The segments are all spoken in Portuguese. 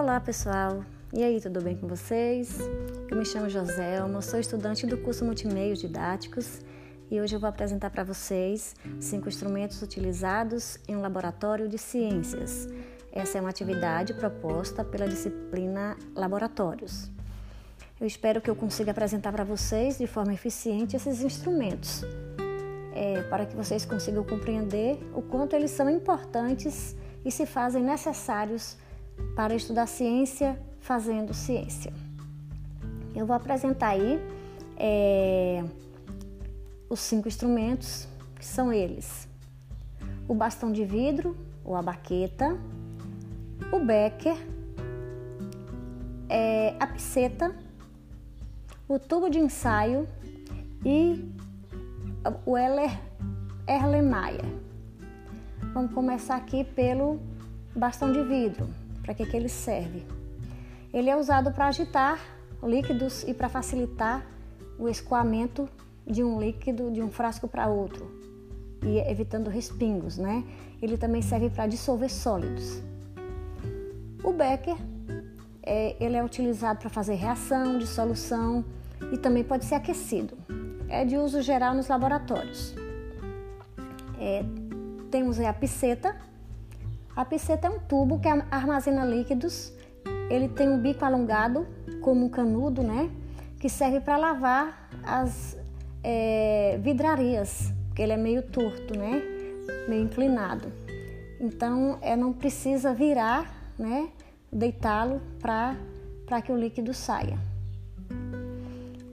Olá pessoal, e aí, tudo bem com vocês? Eu me chamo Joselma, sou estudante do curso Multimeios Didáticos e hoje eu vou apresentar para vocês cinco instrumentos utilizados em um laboratório de ciências. Essa é uma atividade proposta pela disciplina Laboratórios. Eu espero que eu consiga apresentar para vocês de forma eficiente esses instrumentos, é, para que vocês consigam compreender o quanto eles são importantes e se fazem necessários para estudar ciência fazendo ciência. Eu vou apresentar aí é, os cinco instrumentos, que são eles: o bastão de vidro, ou a baqueta, o becker, é, a piceta, o tubo de ensaio e o Erlenmeyer. Vamos começar aqui pelo bastão de vidro. Para que, que ele serve? Ele é usado para agitar líquidos e para facilitar o escoamento de um líquido de um frasco para outro e evitando respingos, né? Ele também serve para dissolver sólidos. O becker é, ele é utilizado para fazer reação de solução e também pode ser aquecido. É de uso geral nos laboratórios. É, temos a piceta. A piceta é um tubo que armazena líquidos ele tem um bico alongado, como um canudo, né? Que serve para lavar as é, vidrarias, porque ele é meio torto, né? Meio inclinado. Então, é, não precisa virar, né? Deitá-lo para que o líquido saia.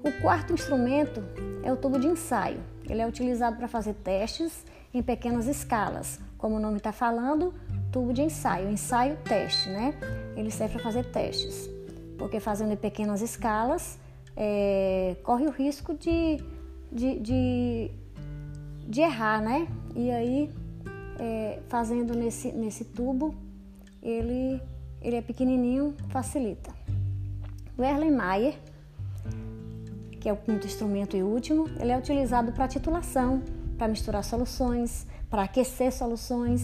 O quarto instrumento é o tubo de ensaio. Ele é utilizado para fazer testes em pequenas escalas. Como o nome está falando, tubo de ensaio, ensaio teste, né? Ele serve para fazer testes, porque fazendo em pequenas escalas é, corre o risco de, de, de, de, errar, né? E aí, é, fazendo nesse, nesse tubo, ele, ele é pequenininho, facilita. O Erlenmeyer, que é o quinto instrumento e último, ele é utilizado para titulação, para misturar soluções, para aquecer soluções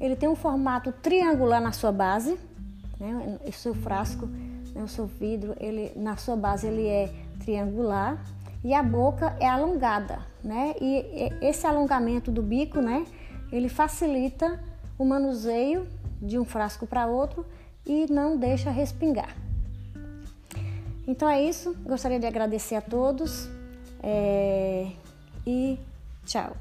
ele tem um formato triangular na sua base, né? o seu frasco, né? o seu vidro, ele, na sua base ele é triangular e a boca é alongada, né? E esse alongamento do bico, né? Ele facilita o manuseio de um frasco para outro e não deixa respingar. Então é isso. Gostaria de agradecer a todos é... e tchau.